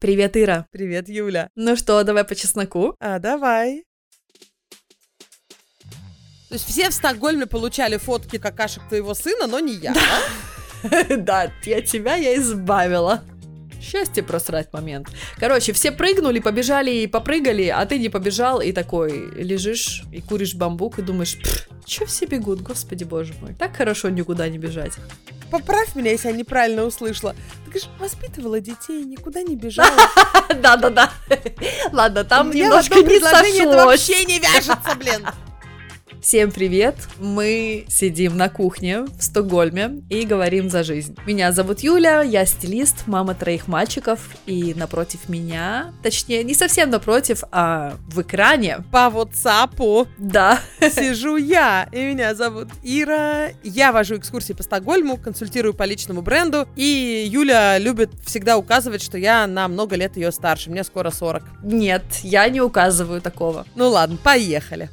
Привет, Ира. Привет, Юля. Ну что, давай по чесноку? А, давай. То есть все в Стокгольме получали фотки какашек твоего сына, но не я, да? Да, я тебя я избавила. Счастье просрать момент. Короче, все прыгнули, побежали и попрыгали, а ты не побежал и такой лежишь и куришь бамбук и думаешь, что все бегут, господи боже мой. Так хорошо никуда не бежать. Поправь меня, если я неправильно услышала. Ты говоришь, воспитывала детей, никуда не бежала. Да-да-да. Ладно, там немножко не сошлось. вообще не вяжется, блин. Всем привет! Мы сидим на кухне в Стокгольме и говорим за жизнь. Меня зовут Юля, я стилист, мама троих мальчиков, и напротив меня, точнее, не совсем напротив, а в экране. По WhatsApp. Да. Сижу я, и меня зовут Ира. Я вожу экскурсии по Стокгольму, консультирую по личному бренду, и Юля любит всегда указывать, что я на много лет ее старше, мне скоро 40. Нет, я не указываю такого. Ну ладно, поехали.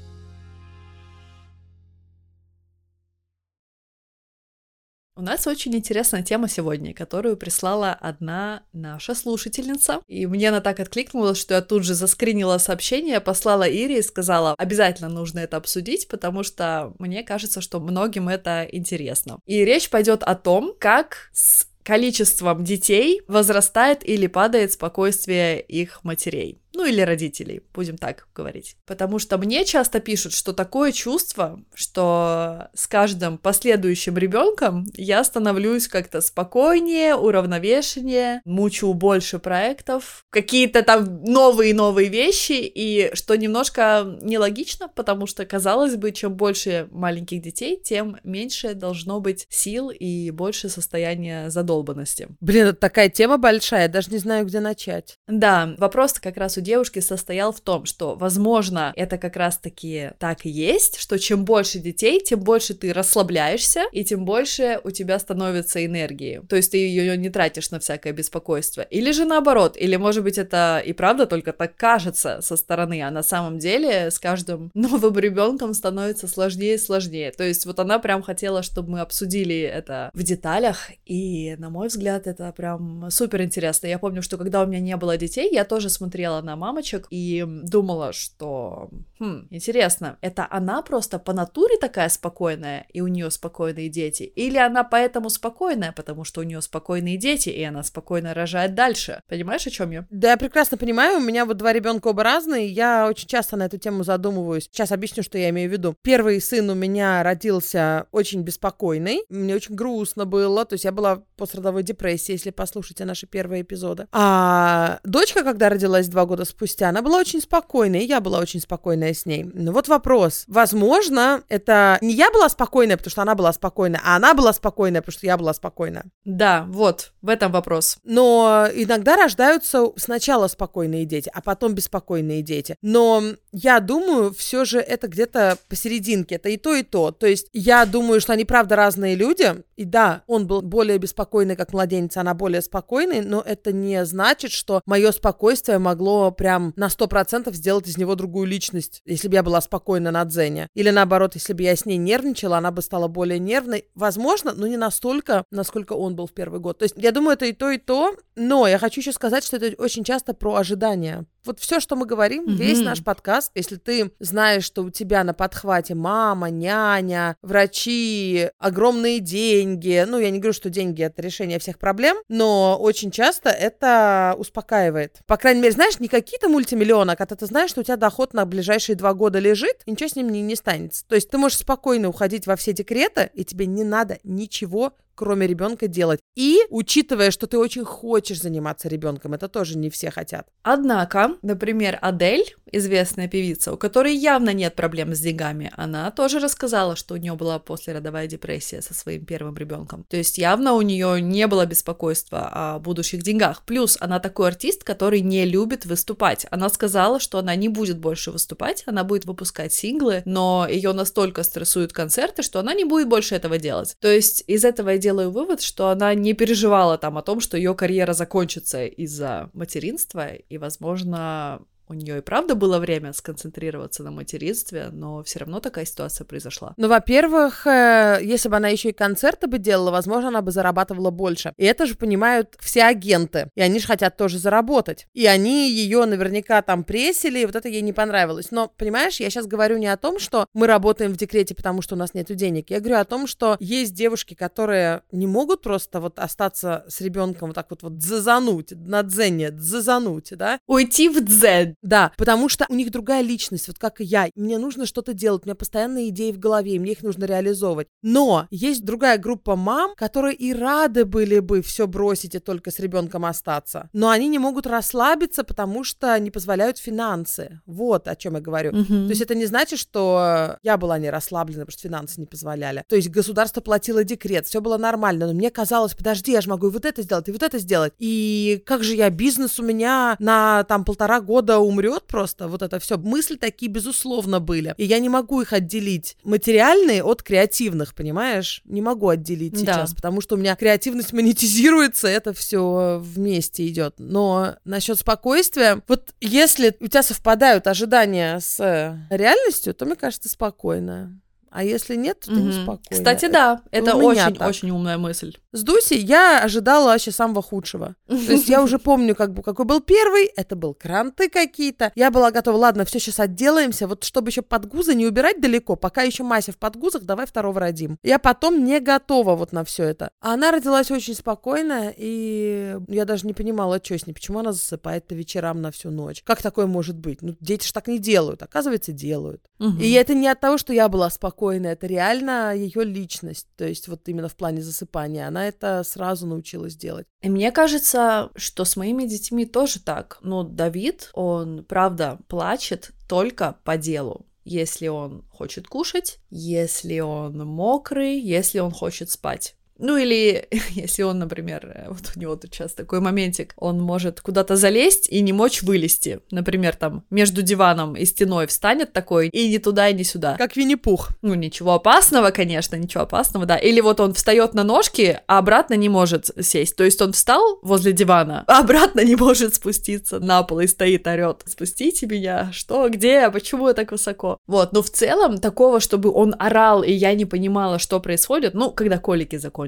У нас очень интересная тема сегодня, которую прислала одна наша слушательница. И мне она так откликнулась, что я тут же заскринила сообщение, послала Ире и сказала, обязательно нужно это обсудить, потому что мне кажется, что многим это интересно. И речь пойдет о том, как с количеством детей возрастает или падает спокойствие их матерей. Ну или родителей, будем так говорить. Потому что мне часто пишут, что такое чувство, что с каждым последующим ребенком я становлюсь как-то спокойнее, уравновешеннее, мучу больше проектов, какие-то там новые-новые вещи, и что немножко нелогично, потому что, казалось бы, чем больше маленьких детей, тем меньше должно быть сил и больше состояния задолбанности. Блин, это такая тема большая, я даже не знаю, где начать. Да, вопрос как раз у девушки состоял в том, что, возможно, это как раз-таки так и есть, что чем больше детей, тем больше ты расслабляешься, и тем больше у тебя становится энергии. То есть ты ее не тратишь на всякое беспокойство. Или же наоборот, или, может быть, это и правда только так кажется со стороны, а на самом деле с каждым новым ребенком становится сложнее и сложнее. То есть вот она прям хотела, чтобы мы обсудили это в деталях, и, на мой взгляд, это прям супер интересно. Я помню, что когда у меня не было детей, я тоже смотрела на мамочек и думала, что, хм, интересно, это она просто по натуре такая спокойная, и у нее спокойные дети, или она поэтому спокойная, потому что у нее спокойные дети, и она спокойно рожает дальше. Понимаешь, о чем я? Да, я прекрасно понимаю, у меня вот два ребенка оба разные, я очень часто на эту тему задумываюсь. Сейчас объясню, что я имею в виду. Первый сын у меня родился очень беспокойный, мне очень грустно было, то есть я была в пострадовой депрессии, если послушаете наши первые эпизоды. А дочка, когда родилась два года спустя, она была очень спокойная, и я была очень спокойная с ней. Ну вот вопрос. Возможно, это не я была спокойная, потому что она была спокойная, а она была спокойная, потому что я была спокойна. Да, вот, в этом вопрос. Но иногда рождаются сначала спокойные дети, а потом беспокойные дети. Но я думаю, все же это где-то посерединке, это и то, и то. То есть я думаю, что они правда разные люди, и да, он был более беспокойный, как младенец, она более спокойный, но это не значит, что мое спокойствие могло прям на сто процентов сделать из него другую личность, если бы я была спокойна на дзене. Или наоборот, если бы я с ней нервничала, она бы стала более нервной. Возможно, но не настолько, насколько он был в первый год. То есть я думаю, это и то, и то, но я хочу еще сказать, что это очень часто про ожидания. Вот все, что мы говорим, mm-hmm. весь наш подкаст, если ты знаешь, что у тебя на подхвате мама, няня, врачи, огромные деньги, ну, я не говорю, что деньги — это решение всех проблем, но очень часто это успокаивает. По крайней мере, знаешь, не какие-то мультимиллионы, а когда ты знаешь, что у тебя доход на ближайшие два года лежит, ничего с ним не, не станется. То есть ты можешь спокойно уходить во все декреты, и тебе не надо ничего кроме ребенка делать. И учитывая, что ты очень хочешь заниматься ребенком, это тоже не все хотят. Однако, например, Адель, известная певица, у которой явно нет проблем с деньгами, она тоже рассказала, что у нее была послеродовая депрессия со своим первым ребенком. То есть явно у нее не было беспокойства о будущих деньгах. Плюс она такой артист, который не любит выступать. Она сказала, что она не будет больше выступать, она будет выпускать синглы, но ее настолько стрессуют концерты, что она не будет больше этого делать. То есть из этого делаю вывод, что она не переживала там о том, что ее карьера закончится из-за материнства, и, возможно, у нее и правда было время сконцентрироваться на материнстве, но все равно такая ситуация произошла. Ну, во-первых, э, если бы она еще и концерты бы делала, возможно, она бы зарабатывала больше. И это же понимают все агенты. И они же хотят тоже заработать. И они ее наверняка там пресили, и вот это ей не понравилось. Но, понимаешь, я сейчас говорю не о том, что мы работаем в декрете, потому что у нас нет денег. Я говорю о том, что есть девушки, которые не могут просто вот остаться с ребенком вот так вот вот зазануть, на дзене, зазануть, да? Уйти в дзен. Да, потому что у них другая личность, вот как и я. Мне нужно что-то делать, у меня постоянные идеи в голове, и мне их нужно реализовывать. Но есть другая группа мам, которые и рады были бы все бросить и только с ребенком остаться. Но они не могут расслабиться, потому что не позволяют финансы. Вот о чем я говорю. Мгм. То есть это не значит, что я была не расслаблена, потому что финансы не позволяли. То есть государство платило декрет, все было нормально, но мне казалось, подожди, я же могу и вот это сделать, и вот это сделать. И как же я, бизнес у меня на там полтора года умрет просто, вот это все. Мысли такие, безусловно, были. И я не могу их отделить материальные от креативных, понимаешь? Не могу отделить Да. сейчас, потому что у меня креативность монетизируется, это все вместе идет. Но насчет спокойствия, вот если у тебя совпадают ожидания с э, реальностью, то, мне кажется, спокойно. А если нет, то ты Мгм. неспокойно. Кстати, да, это очень-очень умная мысль. С Дусей я ожидала вообще самого худшего. То есть я уже помню, как бы, какой был первый, это был кранты какие-то. Я была готова, ладно, все сейчас отделаемся, вот чтобы еще подгузы не убирать далеко, пока еще Мася в подгузах, давай второго родим. Я потом не готова вот на все это. А она родилась очень спокойно, и я даже не понимала, что с ней, почему она засыпает по вечерам на всю ночь. Как такое может быть? Ну, дети ж так не делают, оказывается, делают. Мгм. И это не от того, что я была спокойна, это реально ее личность. То есть вот именно в плане засыпания. Она это сразу научилась делать. И мне кажется, что с моими детьми тоже так. Но Давид, он, правда, плачет только по делу. Если он хочет кушать, если он мокрый, если он хочет спать. Ну или если он, например, э, вот у него тут сейчас такой моментик, он может куда-то залезть и не мочь вылезти. Например, там между диваном и стеной встанет такой и ни туда, и ни сюда. Как Винни-Пух. Ну, ничего опасного, конечно, ничего опасного, да. Или вот он встает на ножки, а обратно не может сесть. То есть он встал возле дивана, а обратно не может спуститься на пол и стоит, орет. Спустите меня, что, где, почему я так высоко? Вот, но в целом такого, чтобы он орал, и я не понимала, что происходит, ну, когда колики закончились,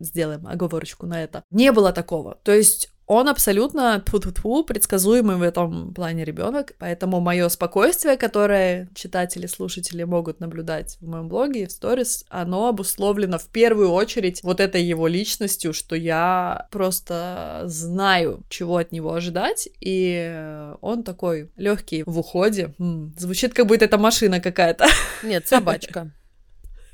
сделаем оговорочку на это, не было такого. То есть он абсолютно тьфу предсказуемый в этом плане ребенок, поэтому мое спокойствие, которое читатели, слушатели могут наблюдать в моем блоге и в сторис, оно обусловлено в первую очередь вот этой его личностью, что я просто знаю, чего от него ожидать, и он такой легкий в уходе. М, звучит, как будто это машина какая-то. Нет, собачка.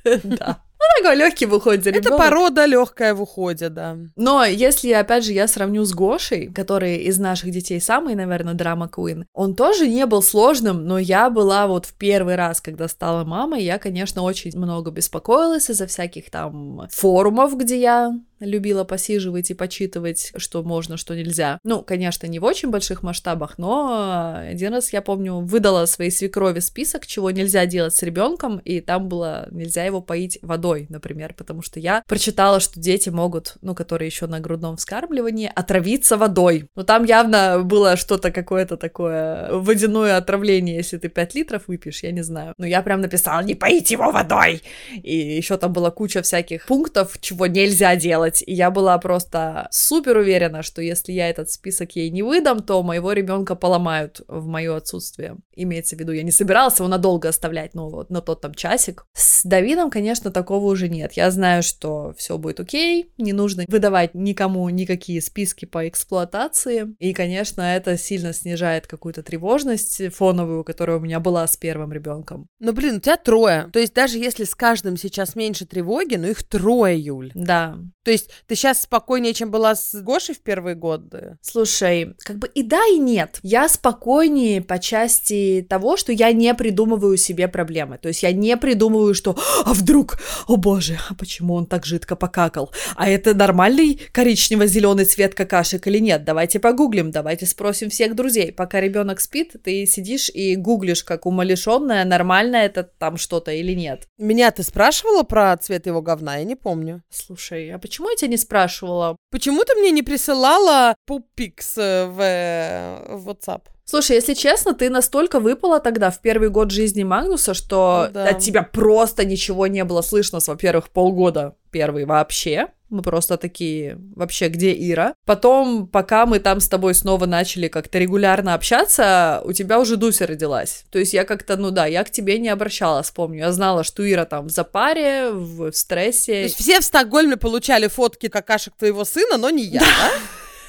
Да. Ну, такой легкий в уходе Это ребенок. порода легкая в уходе, да. Но если, опять же, я сравню с Гошей, который из наших детей самый, наверное, драма Куин, он тоже не был сложным, но я была вот в первый раз, когда стала мамой, я, конечно, очень много беспокоилась из-за всяких там форумов, где я любила посиживать и почитывать, что можно, что нельзя. Ну, конечно, не в очень больших масштабах, но один раз, я помню, выдала своей свекрови список, чего нельзя делать с ребенком, и там было нельзя его поить водой, например, потому что я прочитала, что дети могут, ну, которые еще на грудном вскармливании, отравиться водой. Но там явно было что-то какое-то такое водяное отравление, если ты 5 литров выпьешь, я не знаю. Но я прям написала, не поить его водой! И еще там была куча всяких пунктов, чего нельзя делать. И я была просто супер уверена, что если я этот список ей не выдам, то моего ребенка поломают в мое отсутствие. Имеется в виду, я не собиралась его надолго оставлять, ну вот на тот там часик. С Давидом, конечно, такого уже нет. Я знаю, что все будет окей, не нужно выдавать никому никакие списки по эксплуатации. И, конечно, это сильно снижает какую-то тревожность фоновую, которая у меня была с первым ребенком. Но, блин, у тебя трое. То есть даже если с каждым сейчас меньше тревоги, но их трое, Юль. Да, То есть ты сейчас спокойнее, чем была с Гошей в первые годы? Слушай, как бы и да, и нет. Я спокойнее по части того, что я не придумываю себе проблемы. То есть я не придумываю, что «А вдруг, о боже, а почему он так жидко покакал? А это нормальный коричнево-зеленый цвет какашек или нет? Давайте погуглим, давайте спросим всех друзей. Пока ребенок спит, ты сидишь и гуглишь, как умалишенная, нормально это там что-то или нет. Меня ты спрашивала про цвет его говна? Я не помню. Слушай, а почему я тебя не спрашивала? Почему ты мне не присылала пупикс в, э, в WhatsApp? Слушай, если честно, ты настолько выпала тогда в первый год жизни Магнуса, что да. от тебя просто ничего не было слышно с, во-первых, полгода первый вообще. Мы просто такие, вообще, где Ира? Потом, пока мы там с тобой снова начали как-то регулярно общаться, у тебя уже Дуся родилась. То есть я как-то, ну да, я к тебе не обращалась, помню. Я знала, что Ира там в запаре, в, в То стрессе. есть все в Стокгольме получали фотки какашек твоего сына, но не я, да? Да,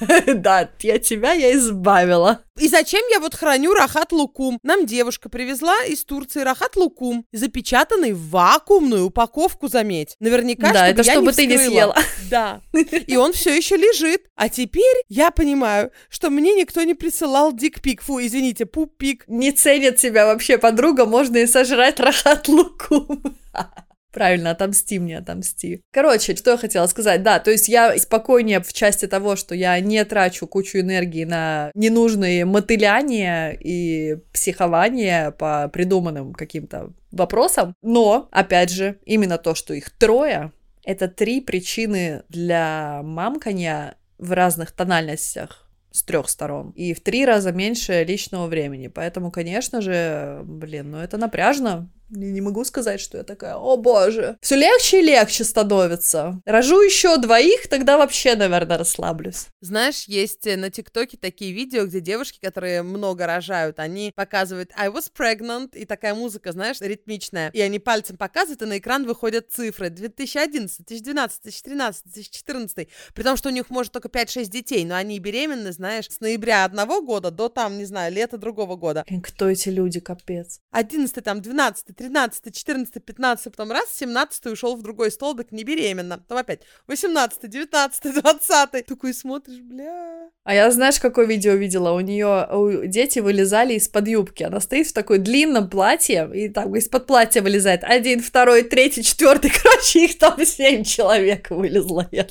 я тебя я избавила. И зачем я вот храню рахат лукум? Нам девушка привезла из Турции рахат лукум, запечатанный в вакуумную упаковку, заметь. Наверняка, Да, чтобы это я чтобы не ты не вскрыла. съела. Да. И он все еще лежит. А теперь я понимаю, что мне никто не присылал дикпик. Фу, извините, пупик. Не ценит тебя вообще подруга, можно и сожрать рахат лукум. Правильно, отомсти мне, отомсти. Короче, что я хотела сказать. Да, то есть я спокойнее в части того, что я не трачу кучу энергии на ненужные мотыляния и психование по придуманным каким-то вопросам. Но, опять же, именно то, что их трое, это три причины для мамканья в разных тональностях с трех сторон. И в три раза меньше личного времени. Поэтому, конечно же, блин, ну это напряжно. Не, могу сказать, что я такая, о боже. Все легче и легче становится. Рожу еще двоих, тогда вообще, наверное, расслаблюсь. Знаешь, есть э, на ТикТоке такие видео, где девушки, которые много рожают, они показывают I was pregnant, и такая музыка, знаешь, ритмичная. И они пальцем показывают, и на экран выходят цифры. 2011, 2012, 2013, 2014. При том, что у них может только 5-6 детей, но они беременны, знаешь, с ноября одного года до там, не знаю, лета другого года. Кто эти люди, капец. 11 там, 12 13 14 15 потом раз, 17 ушел в другой столбик, не беременна. Потом опять 18 19 20 Такой смотришь, бля. А я, знаешь, какое видео видела? У нее дети вылезали из-под юбки. Она стоит в такой длинном платье, и там из-под платья вылезает один, второй, третий, четвертый. Короче, их там семь человек вылезло. Я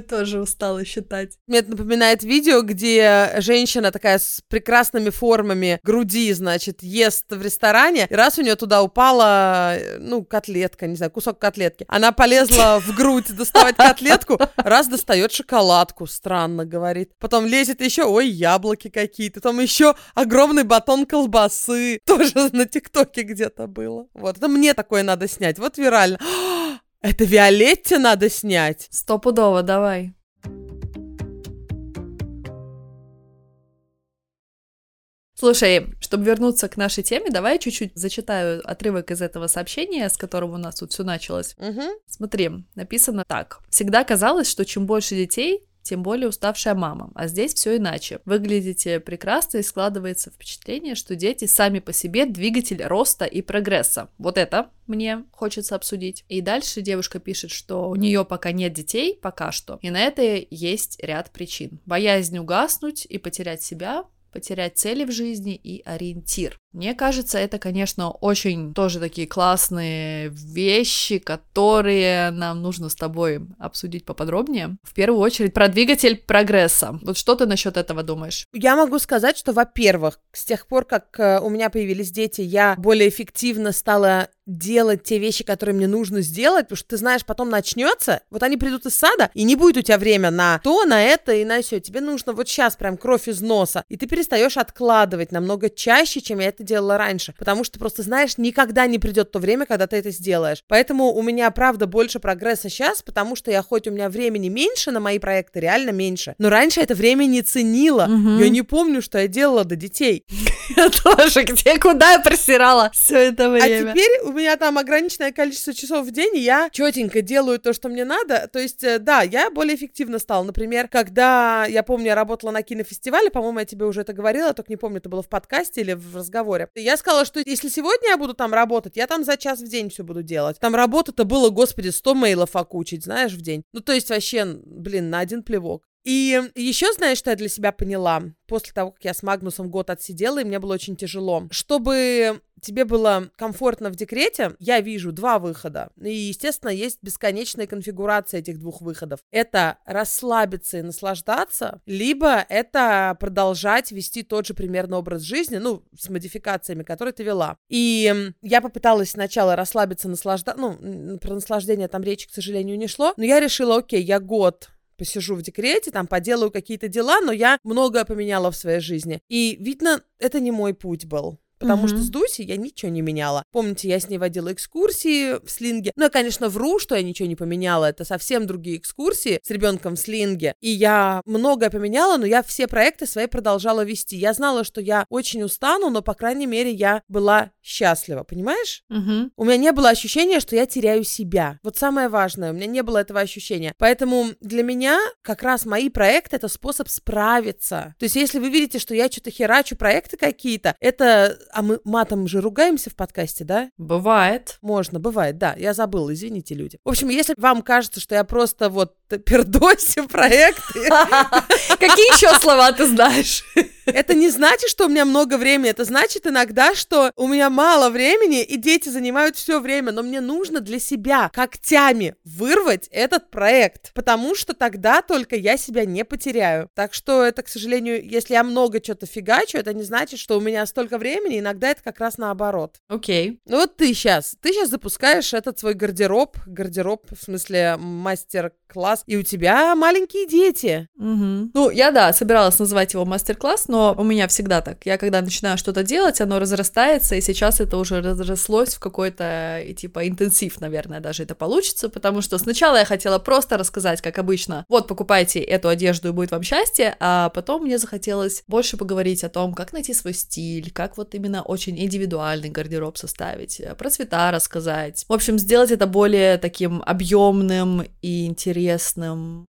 тоже устала считать. Мне это напоминает видео, где женщина такая с прекрасными формами груди, значит, ест в ресторане, и раз у нее туда упала, ну, котлетка, не знаю, кусок котлетки, она полезла в грудь доставать котлетку, раз достает шоколадку, странно говорит. Потом лезет еще, ой, яблоки какие-то, потом еще огромный батон колбасы, тоже на ТикТоке где-то было. Вот, это мне такое надо снять, вот вирально. Это Виолетте надо снять. Стопудово, давай. Слушай, чтобы вернуться к нашей теме, давай я чуть-чуть зачитаю отрывок из этого сообщения, с которого у нас тут все началось. Угу. Смотри, написано так. Всегда казалось, что чем больше детей, тем более уставшая мама. А здесь все иначе. Выглядите прекрасно и складывается впечатление, что дети сами по себе двигатель роста и прогресса. Вот это мне хочется обсудить. И дальше девушка пишет, что у нее пока нет детей, пока что. И на это есть ряд причин. Боязнь угаснуть и потерять себя, потерять цели в жизни и ориентир. Мне кажется, это, конечно, очень тоже такие классные вещи, которые нам нужно с тобой обсудить поподробнее. В первую очередь про двигатель прогресса. Вот что ты насчет этого думаешь? Я могу сказать, что, во-первых, с тех пор, как э, у меня появились дети, я более эффективно стала делать те вещи, которые мне нужно сделать, потому что ты знаешь, потом начнется, вот они придут из сада, и не будет у тебя время на то, на это и на все. Тебе нужно вот сейчас прям кровь из носа, и ты перестаешь откладывать намного чаще, чем я это делала раньше, потому что просто знаешь, никогда не придет то время, когда ты это сделаешь. Поэтому у меня, правда, больше прогресса сейчас, потому что я хоть у меня времени меньше на мои проекты, реально меньше, но раньше это время не ценила. Мгм. Я не помню, что я делала до детей. Я тоже где, куда я просирала все это А время. теперь у меня там ограниченное количество часов в день, и я четенько делаю то, что мне надо. То есть, э, да, я более эффективно стала. Например, когда, я помню, я работала на кинофестивале, по-моему, я тебе уже это говорила, только не помню, это было в подкасте или в разговоре. Я сказала, что если сегодня я буду там работать, я там за час в день все буду делать. Там работа-то было, господи, 100 мейлов окучить, знаешь, в день. Ну, то есть, вообще, блин, на один плевок. И еще, знаешь, что я для себя поняла? После того, как я с Магнусом год отсидела, и мне было очень тяжело. Чтобы тебе было комфортно в декрете, я вижу два выхода. И, естественно, есть бесконечная конфигурация этих двух выходов. Это расслабиться и наслаждаться, либо это продолжать вести тот же примерно образ жизни, ну, с модификациями, которые ты вела. И я попыталась сначала расслабиться, наслаждаться, ну, про наслаждение там речи, к сожалению, не шло, но я решила, окей, я год посижу в декрете, там поделаю какие-то дела, но я многое поменяла в своей жизни. И видно, это не мой путь был. Потому mm-hmm. что с Дусей я ничего не меняла. Помните, я с ней водила экскурсии в слинге. Ну, я, конечно, вру, что я ничего не поменяла. Это совсем другие экскурсии с ребенком в слинге. И я многое поменяла, но я все проекты свои продолжала вести. Я знала, что я очень устану, но, по крайней мере, я была счастлива, понимаешь? Mm-hmm. У меня не было ощущения, что я теряю себя. Вот самое важное, у меня не было этого ощущения. Поэтому для меня как раз мои проекты — это способ справиться. То есть если вы видите, что я что-то херачу проекты какие-то, это а мы матом же ругаемся в подкасте, да? Бывает. Можно, бывает, да. Я забыла, извините, люди. В общем, если вам кажется, что я просто вот пердосю проекты... Какие еще слова ты знаешь? Это не значит, что у меня много времени. Это значит иногда, что у меня мало времени, и дети занимают все время. Но мне нужно для себя когтями вырвать этот проект. Потому что тогда только я себя не потеряю. Так что это, к сожалению, если я много что-то фигачу, это не значит, что у меня столько времени. Иногда это как раз наоборот. Окей. Okay. Ну вот ты сейчас. Ты сейчас запускаешь этот свой гардероб. Гардероб, в смысле, мастер-класс. И у тебя маленькие дети. Угу. Ну, я, да, собиралась называть его мастер-класс, но но у меня всегда так. Я когда начинаю что-то делать, оно разрастается, и сейчас это уже разрослось в какой-то, и, типа, интенсив, наверное, даже это получится, потому что сначала я хотела просто рассказать, как обычно, вот, покупайте эту одежду, и будет вам счастье, а потом мне захотелось больше поговорить о том, как найти свой стиль, как вот именно очень индивидуальный гардероб составить, про цвета рассказать. В общем, сделать это более таким объемным и интересным,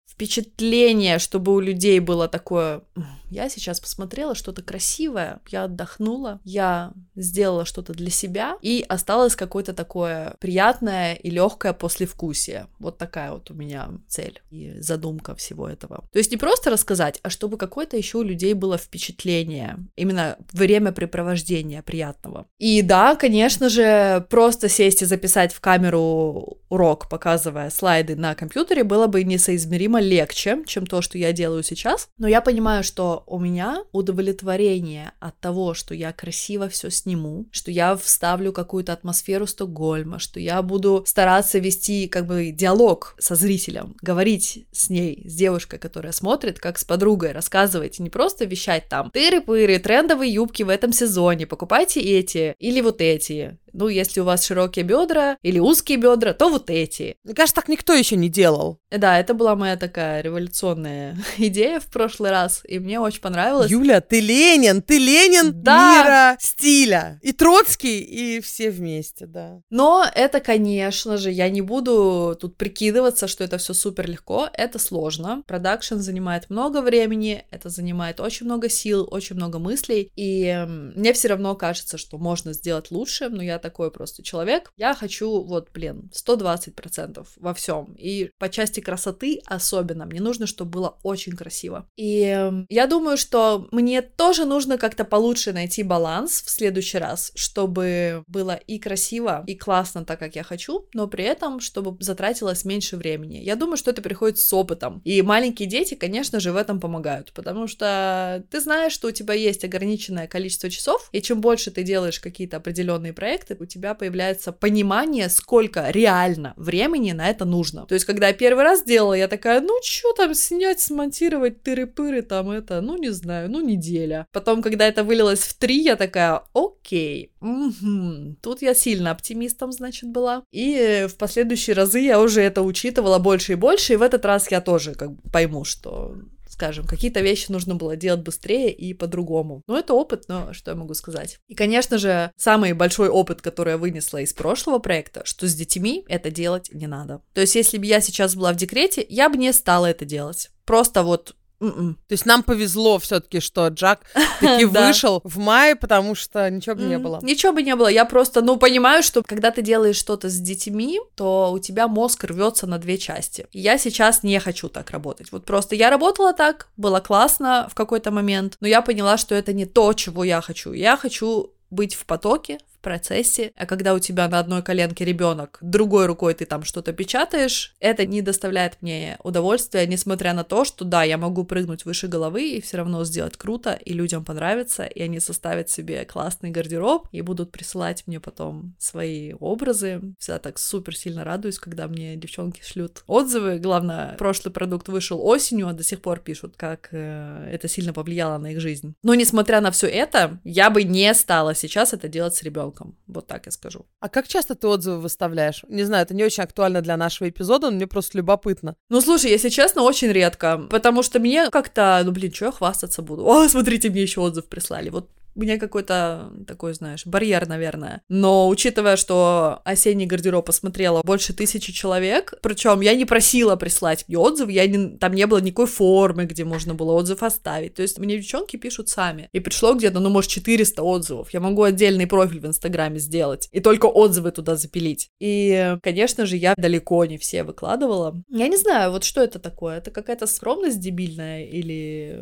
впечатление, чтобы у людей было такое, я сейчас посмотрела что-то красивое, я отдохнула, я сделала что-то для себя, и осталось какое-то такое приятное и легкое послевкусие. Вот такая вот у меня цель и задумка всего этого. То есть не просто рассказать, а чтобы какое-то еще у людей было впечатление, именно времяпрепровождения приятного. И да, конечно же, просто сесть и записать в камеру урок, показывая слайды на компьютере, было бы несоизмеримо легче, чем то, что я делаю сейчас. Но я понимаю, что у меня удовлетворение от того, что я красиво все сниму, что я вставлю какую-то атмосферу Стокгольма, что я буду стараться вести как бы диалог со зрителем, говорить с ней, с девушкой, которая смотрит, как с подругой, рассказывать, не просто вещать там тыры-пыры, трендовые юбки в этом сезоне, покупайте эти или вот эти, ну, если у вас широкие бедра или узкие бедра, то вот эти. Мне кажется, так никто еще не делал. Да, это была моя такая революционная идея в прошлый раз, и мне очень понравилось. Юля, ты Ленин, ты Ленин да. мира стиля. И Троцкий, и все вместе, да. Но это, конечно же, я не буду тут прикидываться, что это все супер легко. Это сложно. Продакшн занимает много времени, это занимает очень много сил, очень много мыслей, и мне все равно кажется, что можно сделать лучше, но я такой просто человек. Я хочу, вот, блин, 120% во всем. И по части красоты особенно мне нужно, чтобы было очень красиво. И эм, я думаю, что мне тоже нужно как-то получше найти баланс в следующий раз, чтобы было и красиво, и классно так, как я хочу, но при этом, чтобы затратилось меньше времени. Я думаю, что это приходит с опытом. И маленькие дети, конечно же, в этом помогают, потому что ты знаешь, что у тебя есть ограниченное количество часов, и чем больше ты делаешь какие-то определенные проекты, проекты, у тебя появляется понимание, сколько реально времени на это нужно. То есть, когда я первый раз делала, я такая, ну, что там снять, смонтировать, тыры-пыры, там это, ну, не знаю, ну, неделя. Потом, когда это вылилось в три, я такая, окей, угу. тут я сильно оптимистом, значит, была. И в последующие разы я уже это учитывала больше и больше, и в этот раз я тоже как бы пойму, что скажем, какие-то вещи нужно было делать быстрее и по-другому. Ну, это опыт, но что я могу сказать? И, конечно же, самый большой опыт, который я вынесла из прошлого проекта, что с детьми это делать не надо. То есть, если бы я сейчас была в декрете, я бы не стала это делать. Просто вот Mm-mm. М-м. То есть нам повезло все-таки, что Джак таки вышел в мае, потому что ничего бы не было. Ничего бы не было. Я просто, ну, понимаю, что когда ты делаешь что-то с детьми, то у тебя мозг рвется на две части. Я сейчас не хочу так работать. Вот просто я работала так, было классно в какой-то момент, но я поняла, что это не то, чего я хочу. Я хочу быть в потоке, процессе, а когда у тебя на одной коленке ребенок, другой рукой ты там что-то печатаешь, это не доставляет мне удовольствия, несмотря на то, что да, я могу прыгнуть выше головы и все равно сделать круто, и людям понравится, и они составят себе классный гардероб и будут присылать мне потом свои образы. Всегда так супер сильно радуюсь, когда мне девчонки шлют отзывы. Главное, прошлый продукт вышел осенью, а до сих пор пишут, как э, это сильно повлияло на их жизнь. Но несмотря на все это, я бы не стала сейчас это делать с ребенком. Вот так я скажу. А как часто ты отзывы выставляешь? Не знаю, это не очень актуально для нашего эпизода, но мне просто любопытно. Ну, слушай, если честно, очень редко, потому что мне как-то, ну, блин, что я хвастаться буду? О, смотрите, мне еще отзыв прислали. Вот меня какой-то такой, знаешь, барьер, наверное. Но учитывая, что осенний гардероб посмотрела больше тысячи человек, причем я не просила прислать мне отзыв, я не, там не было никакой формы, где можно было отзыв оставить. То есть мне девчонки пишут сами. И пришло где-то, ну, может, 400 отзывов. Я могу отдельный профиль в Инстаграме сделать и только отзывы туда запилить. И, конечно же, я далеко не все выкладывала. Я не знаю, вот что это такое? Это какая-то скромность дебильная или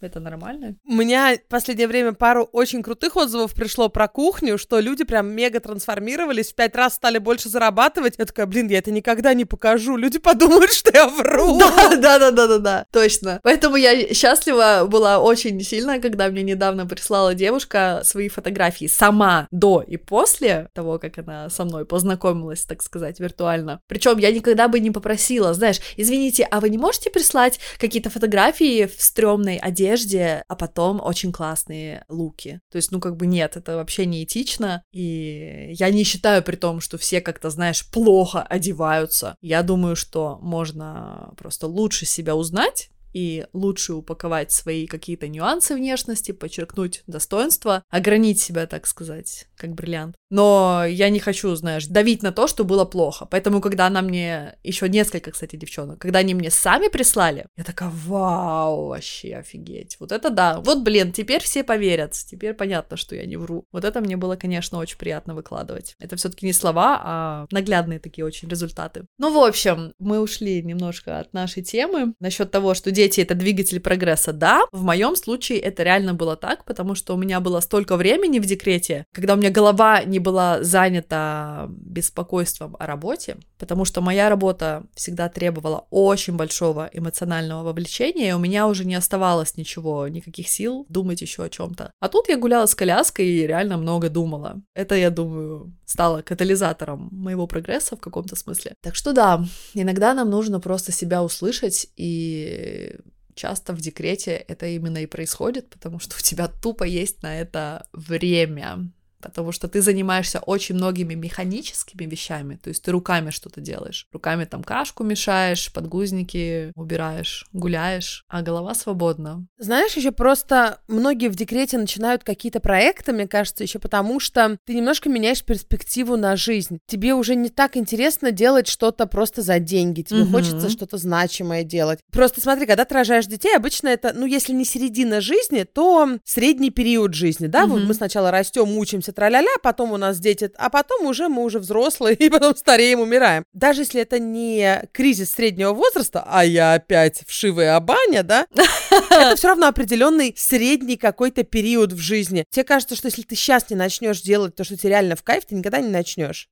это нормально? У меня в последнее время пару очень крутых отзывов пришло про кухню, что люди прям мега трансформировались, в пять раз стали больше зарабатывать. Я такая, блин, я это никогда не покажу. Люди подумают, что я вру. Да, да, да, да, да, да, точно. Поэтому я счастлива была очень сильно, когда мне недавно прислала девушка свои фотографии сама до и после того, как она со мной познакомилась, так сказать, виртуально. Причем я никогда бы не попросила, знаешь, извините, а вы не можете прислать какие-то фотографии в стрёмной одежде, а потом очень классные луки? Ошибки. То есть, ну, как бы нет, это вообще не этично. И я не считаю при том, что все как-то, знаешь, плохо одеваются. Я думаю, что можно просто лучше себя узнать, и лучше упаковать свои какие-то нюансы внешности, подчеркнуть достоинства, огранить себя, так сказать, как бриллиант. Но я не хочу, знаешь, давить на то, что было плохо. Поэтому, когда она мне, еще несколько, кстати, девчонок, когда они мне сами прислали, я такая, вау, вообще офигеть. Вот это да. Вот, блин, теперь все поверят. Теперь понятно, что я не вру. Вот это мне было, конечно, очень приятно выкладывать. Это все-таки не слова, а наглядные такие очень результаты. Ну, в общем, мы ушли немножко от нашей темы насчет того, что дети это двигатель прогресса. Да, в моем случае это реально было так, потому что у меня было столько времени в декрете, когда у меня голова не была занята беспокойством о работе, потому что моя работа всегда требовала очень большого эмоционального вовлечения, и у меня уже не оставалось ничего, никаких сил думать еще о чем-то. А тут я гуляла с коляской и реально много думала. Это, я думаю, стало катализатором моего прогресса в каком-то смысле. Так что да, иногда нам нужно просто себя услышать и часто в декрете это именно и происходит, потому что у тебя тупо есть на это время потому что ты занимаешься очень многими механическими вещами, то есть ты руками что-то делаешь, руками там кашку мешаешь, подгузники убираешь, гуляешь, а голова свободна. Знаешь, еще просто многие в декрете начинают какие-то проекты, мне кажется, еще потому что ты немножко меняешь перспективу на жизнь. Тебе уже не так интересно делать что-то просто за деньги, тебе угу. хочется что-то значимое делать. Просто смотри, когда ты рожаешь детей, обычно это, ну, если не середина жизни, то средний период жизни, да, угу. вот мы сначала растем, учимся, учимся, тра-ля-ля, потом у нас дети, а потом уже мы уже взрослые, и потом стареем, умираем. Даже если это не кризис среднего возраста, а я опять вшивая баня, да, это все равно определенный средний какой-то период в жизни. Тебе кажется, что если ты сейчас не начнешь делать то, что тебе реально в кайф, ты никогда не начнешь.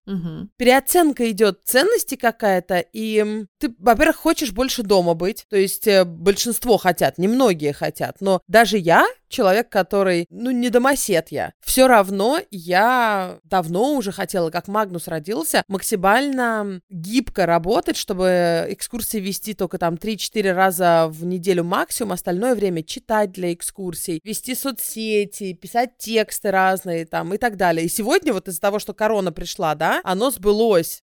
Переоценка идет ценности какая-то, и ты, во-первых, хочешь больше дома быть, то есть э, большинство хотят, немногие хотят, но даже я человек, который, ну, не домосед я. Все равно я давно уже хотела, как Магнус родился, максимально гибко работать, чтобы экскурсии вести только там 3-4 раза в неделю максимум, остальное время читать для экскурсий, вести соцсети, писать тексты разные там и так далее. И сегодня вот из-за того, что корона пришла, да, оно сбылось.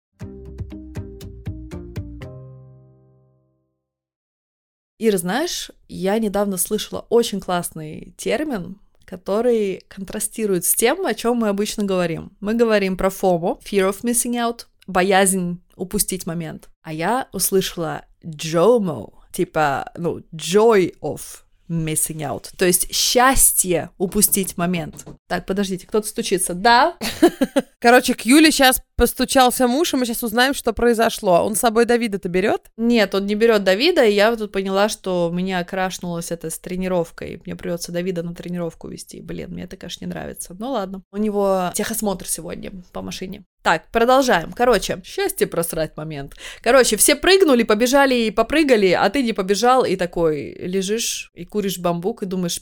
Ир, знаешь, я недавно слышала очень классный термин, который контрастирует с тем, о чем мы обычно говорим. Мы говорим про FOMO, Fear of Missing Out, боязнь упустить момент. А я услышала JOMO, типа, ну, Joy of missing out. То есть счастье упустить момент. Так, подождите, кто-то стучится. Да? Короче, к Юле сейчас постучался муж, и мы сейчас узнаем, что произошло. Он с собой Давида-то берет? Нет, он не берет Давида, и я тут поняла, что у меня крашнулось это с тренировкой. Мне придется Давида на тренировку вести. Блин, мне это, конечно, не нравится. Ну ладно. У него техосмотр сегодня по машине. Так, продолжаем. Короче, счастье просрать момент. Короче, все прыгнули, побежали и попрыгали, а ты не побежал и такой лежишь и куришь бамбук и думаешь,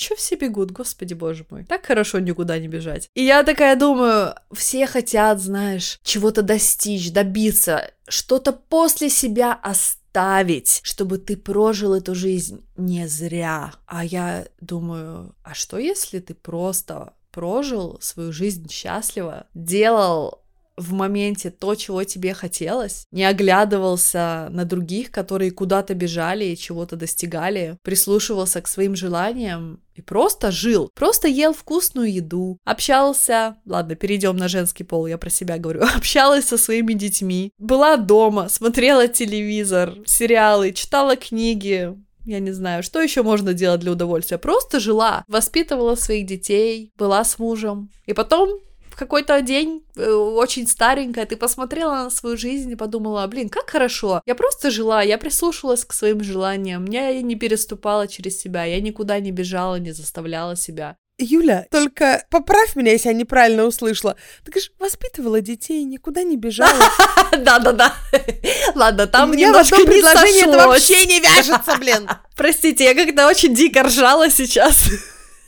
Че все бегут, господи боже мой. Так хорошо никуда не бежать. И я такая думаю, все хотят, знаешь, чего-то достичь, добиться, что-то после себя оставить, чтобы ты прожил эту жизнь не зря. А я думаю, а что если ты просто прожил свою жизнь счастливо, делал в моменте то, чего тебе хотелось, не оглядывался на других, которые куда-то бежали и чего-то достигали, прислушивался к своим желаниям и просто жил, просто ел вкусную еду, общался, ладно, перейдем на женский пол, я про себя говорю, общалась со своими детьми, была дома, смотрела телевизор, сериалы, читала книги, я не знаю, что еще можно делать для удовольствия. Просто жила, воспитывала своих детей, была с мужем. И потом какой-то день, э, очень старенькая, ты посмотрела на свою жизнь и подумала, блин, как хорошо. Я просто жила, я прислушивалась к своим желаниям, я не переступала через себя, я никуда не бежала, не заставляла себя. Юля, только поправь меня, если я неправильно услышала. Ты говоришь, воспитывала детей, никуда не бежала. Да-да-да. Ладно, там мне в одном предложении это вообще не вяжется, блин. Простите, я как-то очень дико ржала сейчас.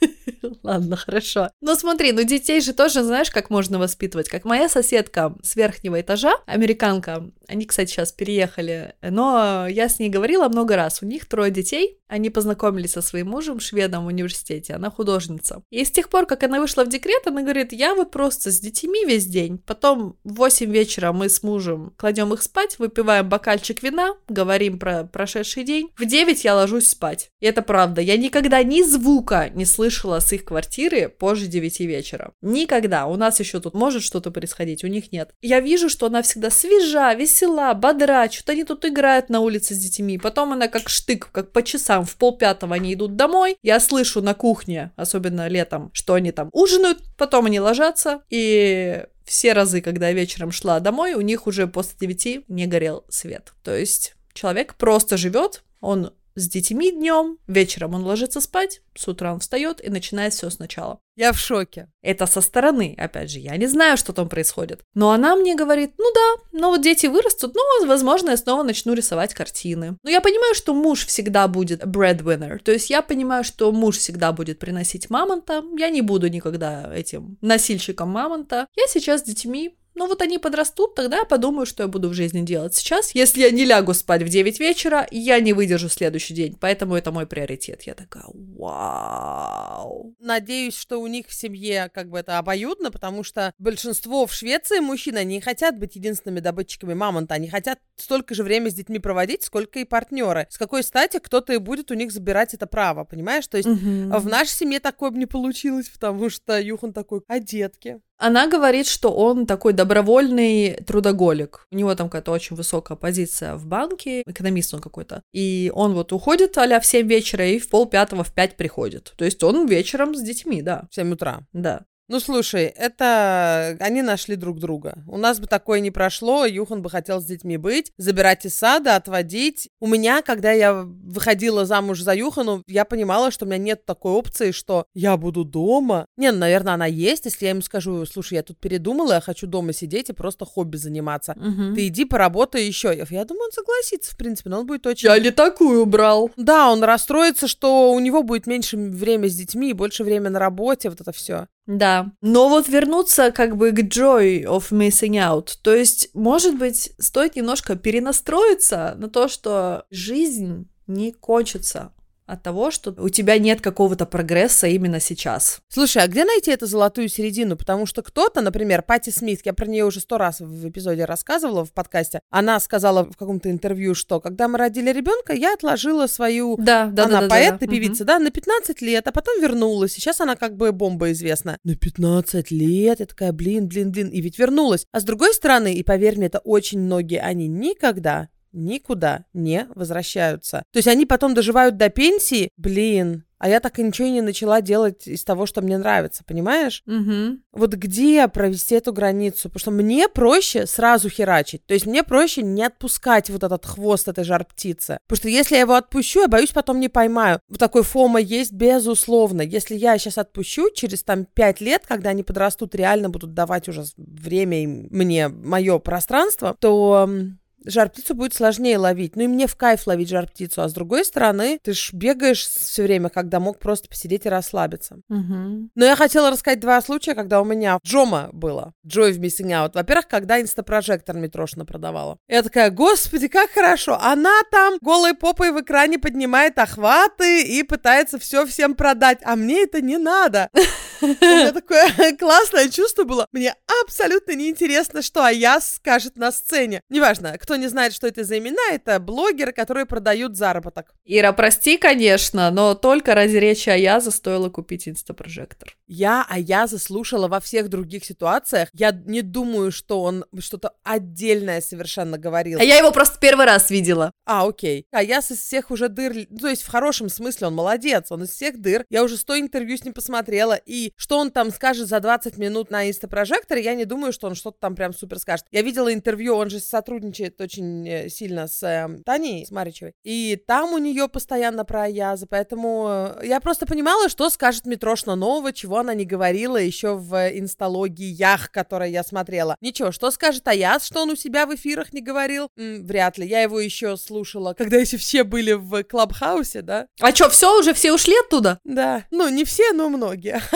Ладно, хорошо. Но смотри, ну детей же тоже знаешь, как можно воспитывать. Как моя соседка с верхнего этажа, американка, они, кстати, сейчас переехали, но я с ней говорила много раз. У них трое детей, они познакомились со своим мужем, шведом в университете, она художница. И с тех пор, как она вышла в декрет, она говорит, я вот просто с детьми весь день, потом в 8 вечера мы с мужем кладем их спать, выпиваем бокальчик вина, говорим про прошедший день, в 9 я ложусь спать. И это правда, я никогда ни звука не слышала с их квартиры позже 9 вечера. Никогда. У нас еще тут может что-то происходить, у них нет. Я вижу, что она всегда свежа, весела, бодра, что-то они тут играют на улице с детьми. Потом она как штык, как по часам, в полпятого они идут домой. Я слышу на кухне, особенно летом, что они там ужинают, потом они ложатся, и все разы, когда я вечером шла домой, у них уже после 9 не горел свет. То есть человек просто живет, он с детьми днем, вечером он ложится спать, с утра он встает и начинает все сначала. Я в шоке. Это со стороны, опять же, я не знаю, что там происходит. Но она мне говорит, ну да, но вот дети вырастут, ну, возможно, я снова начну рисовать картины. Но я понимаю, что муж всегда будет breadwinner, то есть я понимаю, что муж всегда будет приносить мамонта, я не буду никогда этим носильщиком мамонта. Я сейчас с детьми ну вот они подрастут, тогда я подумаю, что я буду в жизни делать. Сейчас, если я не лягу спать в 9 вечера, я не выдержу следующий день. Поэтому это мой приоритет. Я такая, вау. Надеюсь, что у них в семье как бы это обоюдно, потому что большинство в Швеции мужчин, они не хотят быть единственными добытчиками мамонта. Они хотят столько же время с детьми проводить, сколько и партнеры. С какой стати кто-то и будет у них забирать это право, понимаешь? То есть угу. в нашей семье такое бы не получилось, потому что Юхан такой, а детки? Она говорит, что он такой добровольный трудоголик. У него там какая-то очень высокая позиция в банке, экономист он какой-то. И он вот уходит а в 7 вечера и в пол пятого в 5 приходит. То есть он вечером с детьми, да. В 7 утра. Да. Ну, слушай, это... Они нашли друг друга. У нас бы такое не прошло, Юхан бы хотел с детьми быть, забирать из сада, отводить. У меня, когда я выходила замуж за Юхану, я понимала, что у меня нет такой опции, что я буду дома. Не, ну, наверное, она есть, если я ему скажу, слушай, я тут передумала, я хочу дома сидеть и просто хобби заниматься. Угу. Ты иди поработай еще. Я думаю, он согласится, в принципе, но он будет очень... Я не такую брал. Да, он расстроится, что у него будет меньше время с детьми и больше времени на работе, вот это все. Да. Но вот вернуться как бы к joy of missing out. То есть, может быть, стоит немножко перенастроиться на то, что жизнь не кончится от того, что у тебя нет какого-то прогресса именно сейчас. Слушай, а где найти эту золотую середину? Потому что кто-то, например, Пати Смит, я про нее уже сто раз в эпизоде рассказывала в подкасте, она сказала в каком-то интервью, что когда мы родили ребенка, я отложила свою... Да, да, она да, поэт да, и певица, угу. да, на 15 лет, а потом вернулась. Сейчас она как бы бомба известна. На 15 лет? Я такая, блин, блин, блин. И ведь вернулась. А с другой стороны, и поверь мне, это очень многие, они никогда никуда не возвращаются. То есть они потом доживают до пенсии, блин, а я так и ничего и не начала делать из того, что мне нравится, понимаешь? Угу. Вот где провести эту границу? Потому что мне проще сразу херачить. То есть мне проще не отпускать вот этот хвост этой жар птицы. Потому что если я его отпущу, я боюсь, потом не поймаю. Вот такой фома есть, безусловно. Если я сейчас отпущу, через там пять лет, когда они подрастут, реально будут давать уже время мне, мое пространство, то жар-птицу будет сложнее ловить. Ну и мне в кайф ловить жар-птицу. А с другой стороны, ты ж бегаешь все время, когда мог просто посидеть и расслабиться. Угу. Но я хотела рассказать два случая, когда у меня Джома было. Joy в Missing Out. Во-первых, когда инстапрожектор метрошно продавала. Я такая, господи, как хорошо. Она там голой попой в экране поднимает охваты и пытается все всем продать. А мне это не надо. У меня такое классное чувство было. Мне абсолютно неинтересно, что Аяс скажет на сцене. Неважно, кто не знает, что это за имена, это блогеры, которые продают заработок. Ира, прости, конечно, но только ради речи Аяза стоило купить инстапрожектор. Я Аяза слушала во всех других ситуациях. Я не думаю, что он что-то отдельное совершенно говорил. А я его просто первый раз видела. А, окей. Аяз из всех уже дыр, ну, то есть в хорошем смысле он молодец, он из всех дыр. Я уже сто интервью с ним посмотрела, и что он там скажет за 20 минут на инстапрожекторе, я не думаю, что он что-то там прям супер скажет. Я видела интервью, он же сотрудничает очень э, сильно с э, Таней, с Маричевой, и там у нее постоянно про Аяза, поэтому э, я просто понимала, что скажет Митрошна нового, чего она не говорила еще в инсталогиях, которые я смотрела. Ничего, что скажет Аяз, что он у себя в эфирах не говорил? М, вряд ли. Я его еще слушала, когда еще все были в Клабхаусе, да? А что, все уже все ушли оттуда? Да. Ну, не все, но многие.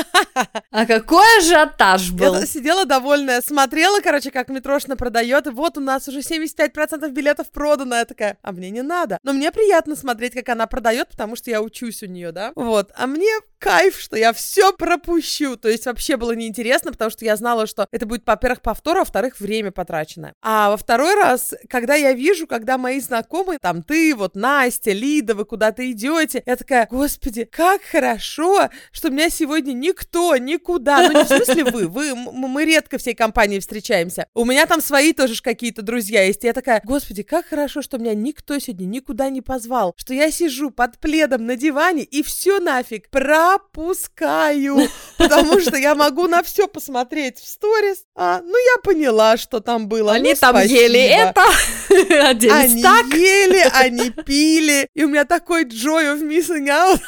А какой ажиотаж был? Я сидела довольная, смотрела, короче, как Митрошна продает, и вот у нас уже 75% билетов продано. Я такая, а мне не надо. Но мне приятно смотреть, как она продает, потому что я учусь у нее, да? Вот. А мне кайф, что я все пропущу. То есть вообще было неинтересно, потому что я знала, что это будет, во-первых, повтор, а во-вторых, время потраченное. А во второй раз, когда я вижу, когда мои знакомые, там ты, вот Настя, Лида, вы куда-то идете, я такая, господи, как хорошо, что меня сегодня никто никуда, ну не в смысле вы, вы, мы редко всей компанией встречаемся. У меня там свои тоже какие-то друзья есть. Я такая, господи, как хорошо, что меня никто сегодня никуда не позвал, что я сижу под пледом на диване и все нафиг пропускаю, потому что я могу на все посмотреть в сторис. А, ну я поняла, что там было. Они ну, там спасибо. ели это, Они так. ели, они пили, и у меня такой joy of missing out.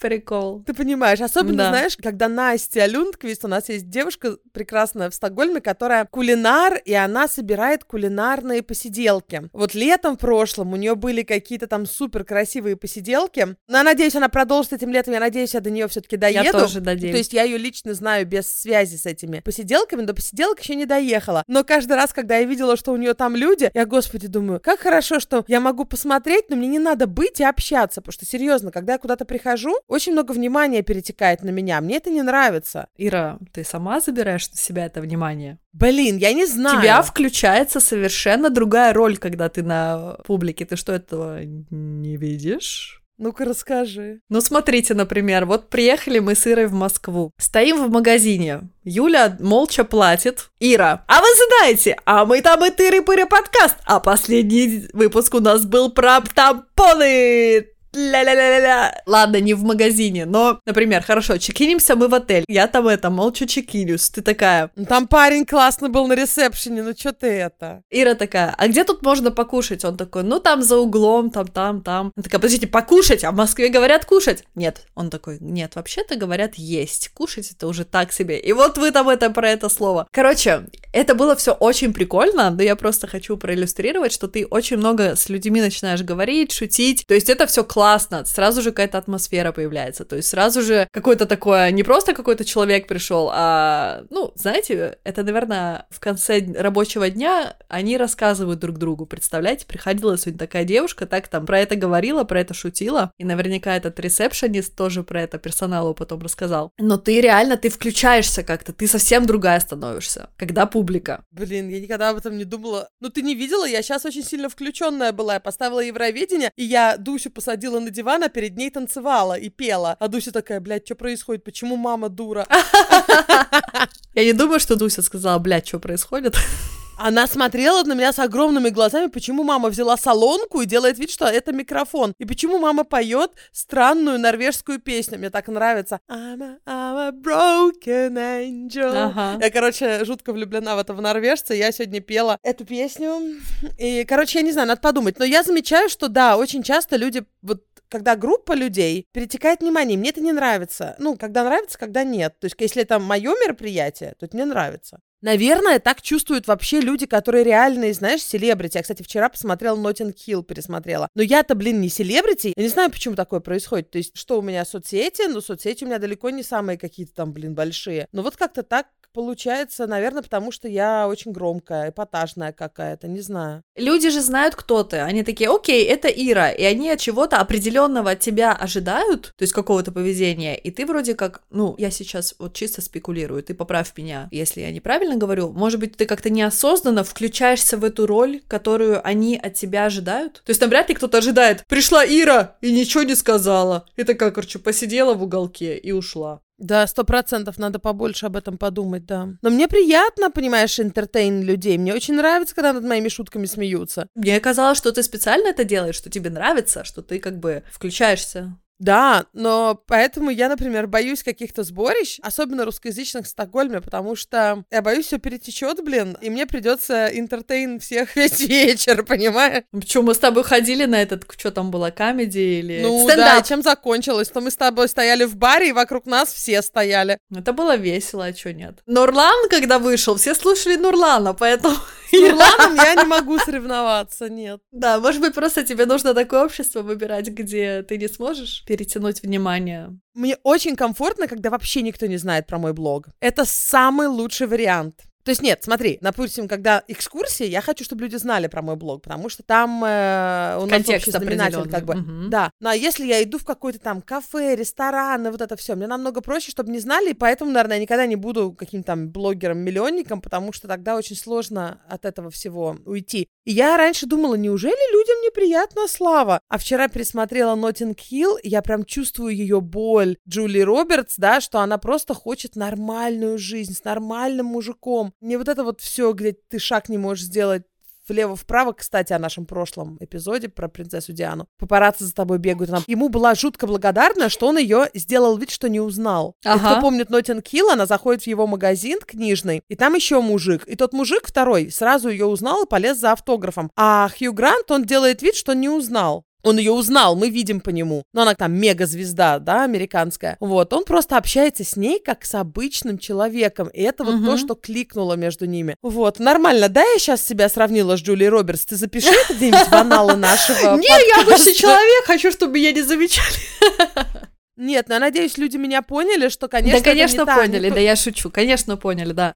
Прикол. Ты понимаешь, особенно, Да. знаешь, когда Настя Люндквист, у нас есть девушка прекрасная в Стокгольме, которая кулинар, и она собирает кулинарные посиделки. Вот летом прошлом у нее были какие-то там супер красивые посиделки. Но я надеюсь, она продолжит этим летом, я надеюсь, я до нее все-таки доеду. Я тоже надеюсь. То есть я ее лично знаю без связи с этими посиделками, до посиделок еще не доехала. Но каждый раз, когда я видела, что у нее там люди, я, господи, думаю, как хорошо, что я могу посмотреть, но мне не надо быть и общаться, потому что, серьезно, когда я куда-то прихожу, очень много внимания перетекает на меня, мне это не нравится. Ира, ты сама забираешь на себя это внимание? Блин, я не У знаю. тебя включается совершенно другая роль, когда ты на публике. Ты что, этого не видишь? Ну-ка расскажи. Ну, смотрите, например, вот приехали мы с Ирой в Москву. Стоим в магазине. Юля молча платит. Ира, а вы знаете, а мы там и тыры-пыры подкаст. А последний выпуск у нас был про тампоны. Ля-ля-ля-ля-ля. Ладно, не в магазине, но, например, хорошо, чекинимся мы в отель. Я там это, молча чекинюсь. Ты такая, Ну, Там парень классно был на ресепшене, ну что ты это? Ира такая, а где тут можно покушать? Он такой, ну там за углом, там, там, там. Она такая, подождите, покушать? А в Москве говорят кушать? Нет. Он такой, нет, вообще-то говорят есть. Кушать это уже так себе. И вот вы там это про это слово. Короче, это было все очень прикольно, но я просто хочу проиллюстрировать, что ты очень много с людьми начинаешь говорить, шутить. То есть это все классно, сразу же какая-то атмосфера появляется. То есть сразу же какое-то такое, не просто какой-то человек пришел, а, ну, знаете, это, наверное, в конце рабочего дня они рассказывают друг другу. Представляете, приходила сегодня такая девушка, так там про это говорила, про это шутила, и наверняка этот ресепшенист тоже про это персоналу потом рассказал. Но ты реально, ты включаешься как-то, ты совсем другая становишься, когда публика. Блин, я никогда об этом не думала. Ну ты не видела? Я сейчас очень сильно включенная была. Я поставила Евровидение, и я Дусю посадила на диван, а перед ней танцевала и пела. А Дуся такая, блядь, что происходит? Почему мама дура? Я не думаю, что Дуся сказала, блядь, что происходит. Она смотрела на меня с огромными глазами, почему мама взяла солонку и делает вид, что это микрофон. И почему мама поет странную норвежскую песню. Мне так нравится. I'm a, I'm a broken angel. Ага. Я, короче, жутко влюблена в этого норвежца. Я сегодня пела эту песню. И, короче, я не знаю, надо подумать. Но я замечаю, что да, очень часто люди вот когда группа людей перетекает внимание, мне это не нравится. Ну, когда нравится, когда нет. То есть, если это мое мероприятие, то это мне нравится. Наверное, так чувствуют вообще люди, которые реальные, знаешь, селебрити. Я, кстати, вчера посмотрела Нотинг Хилл, пересмотрела. Но я-то, блин, не селебрити. Я не знаю, почему такое происходит. То есть, что у меня соцсети? Ну, соцсети у меня далеко не самые какие-то там, блин, большие. Но вот как-то так получается, наверное, потому что я очень громкая, эпатажная какая-то, не знаю. Люди же знают, кто ты. Они такие, окей, это Ира. И они от чего-то определенного от тебя ожидают, то есть какого-то поведения. И ты вроде как, ну, я сейчас вот чисто спекулирую, ты поправь меня, если я неправильно говорю. Может быть, ты как-то неосознанно включаешься в эту роль, которую они от тебя ожидают? То есть там вряд ли кто-то ожидает, пришла Ира и ничего не сказала. И такая, короче, посидела в уголке и ушла. Да, сто процентов надо побольше об этом подумать, да. Но мне приятно, понимаешь, интертейн людей. Мне очень нравится, когда над моими шутками смеются. Мне казалось, что ты специально это делаешь, что тебе нравится, что ты как бы включаешься. Да, но поэтому я, например, боюсь каких-то сборищ, особенно русскоязычных в Стокгольме, потому что я боюсь, все перетечет, блин, и мне придется интертейн всех весь вечер, понимаешь? Почему мы с тобой ходили на этот, что там было, комедий или Ну стендап? да, и чем закончилось? То мы с тобой стояли в баре, и вокруг нас все стояли. Это было весело, а что нет? Нурлан, когда вышел, все слушали Нурлана, поэтому... С Нурланом я не могу соревноваться, нет. Да, может быть, просто тебе нужно такое общество выбирать, где ты не сможешь перетянуть внимание. Мне очень комфортно, когда вообще никто не знает про мой блог. Это самый лучший вариант. То есть нет, смотри, допустим, когда экскурсии, я хочу, чтобы люди знали про мой блог, потому что там э, у нас Контекст общий знаменатель, как бы. Мгм. Да. Ну а если я иду в какой-то там кафе, ресторан, и вот это все, мне намного проще, чтобы не знали, и поэтому, наверное, я никогда не буду каким-то там блогером-миллионником, потому что тогда очень сложно от этого всего уйти. И я раньше думала, неужели людям неприятна слава? А вчера пересмотрела Notting Hill, и я прям чувствую ее боль. Джули Робертс, да, что она просто хочет нормальную жизнь с нормальным мужиком. Не вот это вот все, где ты шаг не можешь сделать влево-вправо, кстати, о нашем прошлом эпизоде про принцессу Диану. Папарацци за тобой бегают. Она... Ему была жутко благодарна, что он ее сделал вид, что не узнал. И Ага. кто помнит Нотинг Хилл, она заходит в его магазин книжный, и там еще мужик. И тот мужик второй сразу ее узнал и полез за автографом. А Хью Грант, он делает вид, что не узнал. Он ее узнал, мы видим по нему. Но она там мега-звезда, да, американская. Вот, он просто общается с ней как с обычным человеком. И это вот Мгм. то, что кликнуло между ними. Вот, нормально, да, я сейчас себя сравнила с Джулией Робертс? Ты запиши это где-нибудь в аналы нашего Не, я обычный человек, хочу, чтобы меня не замечали. Нет, но я надеюсь, люди меня поняли, что, конечно, да, конечно, поняли, да я шучу, конечно, поняли, да.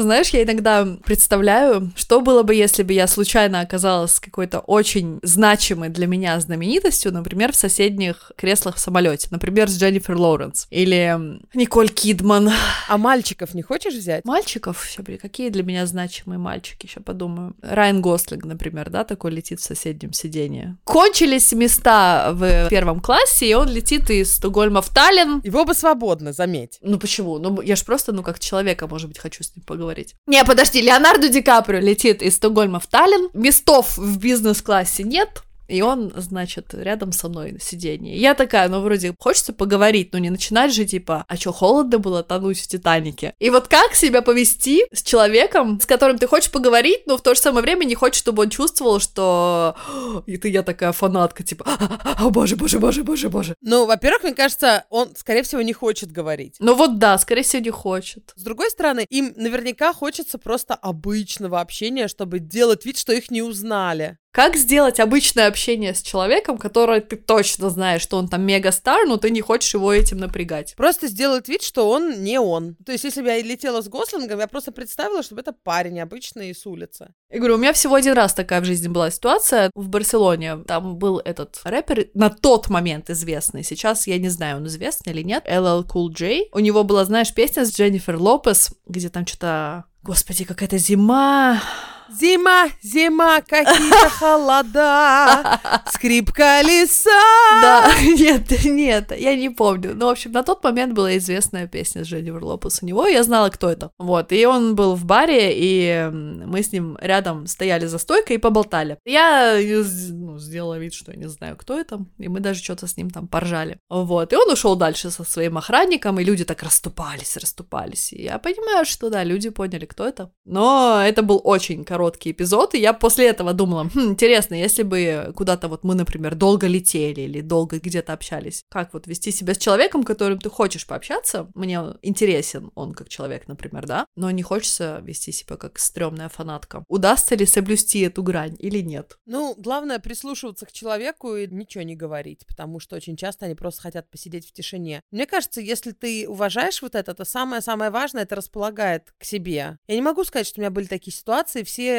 Ты знаешь, я иногда представляю, что было бы, если бы я случайно оказалась какой-то очень значимой для меня знаменитостью, например, в соседних креслах в самолете, например, с Дженнифер Лоуренс или Николь Кидман. А мальчиков не хочешь взять? Мальчиков, все, какие для меня значимые мальчики, еще подумаю. Райан Гослинг, например, да, такой летит в соседнем сидении. Кончились места в первом классе, и он летит из Стокгольма в Таллин. Его бы свободно, заметь. Ну почему? Ну я ж просто, ну как человека, может быть, хочу с ним поговорить. Не, подожди, Леонардо Ди Каприо летит из Стокгольма в Таллин, местов в бизнес-классе нет, и он, значит, рядом со мной на сиденье. Я такая, ну, вроде, хочется поговорить, но не начинать же, типа, а что, холодно было тонуть в Титанике? И вот как себя повести с человеком, с которым ты хочешь поговорить, но в то же самое время не хочешь, чтобы он чувствовал, что «О, и ты я такая фанатка, типа, о боже, боже, боже, боже, боже. Ну, во-первых, мне кажется, он, скорее всего, не хочет говорить. Ну вот да, скорее всего, не хочет. С другой стороны, им наверняка хочется просто обычного общения, чтобы делать вид, что их не узнали. Как сделать обычное общение с человеком, который ты точно знаешь, что он там мега-стар, но ты не хочешь его этим напрягать? Просто сделать вид, что он не он. То есть, если бы я летела с Гослингом, я просто представила, чтобы это парень обычный с улицы. Я говорю, у меня всего один раз такая в жизни была ситуация в Барселоне. Там был этот рэпер, на тот момент известный. Сейчас я не знаю, он известный или нет. LL Cool J. У него была, знаешь, песня с Дженнифер Лопес, где там что-то... Господи, какая-то зима. Зима, зима, какие-то холода, скрип колеса. Да, нет, нет, я не помню. Ну, в общем, на тот момент была известная песня с Дженнифер Лопес у него, я знала, кто это. Вот, и он был в баре, и мы с ним рядом стояли за стойкой и поболтали. Я ну, сделала вид, что я не знаю, кто это, и мы даже что-то с ним там поржали. Вот, и он ушел дальше со своим охранником, и люди так расступались, расступались. И я понимаю, что да, люди поняли, кто это. Но это был очень короткий эпизод, и я после этого думала, хм, интересно, если бы куда-то вот мы, например, долго летели или долго где-то общались, как вот вести себя с человеком, которым ты хочешь пообщаться, мне интересен он как человек, например, да, но не хочется вести себя как стрёмная фанатка. Удастся ли соблюсти эту грань или нет? Ну, главное прислушиваться к человеку и ничего не говорить, потому что очень часто они просто хотят посидеть в тишине. Мне кажется, если ты уважаешь вот это, то самое-самое важное, это располагает к себе. Я не могу сказать, что у меня были такие ситуации, все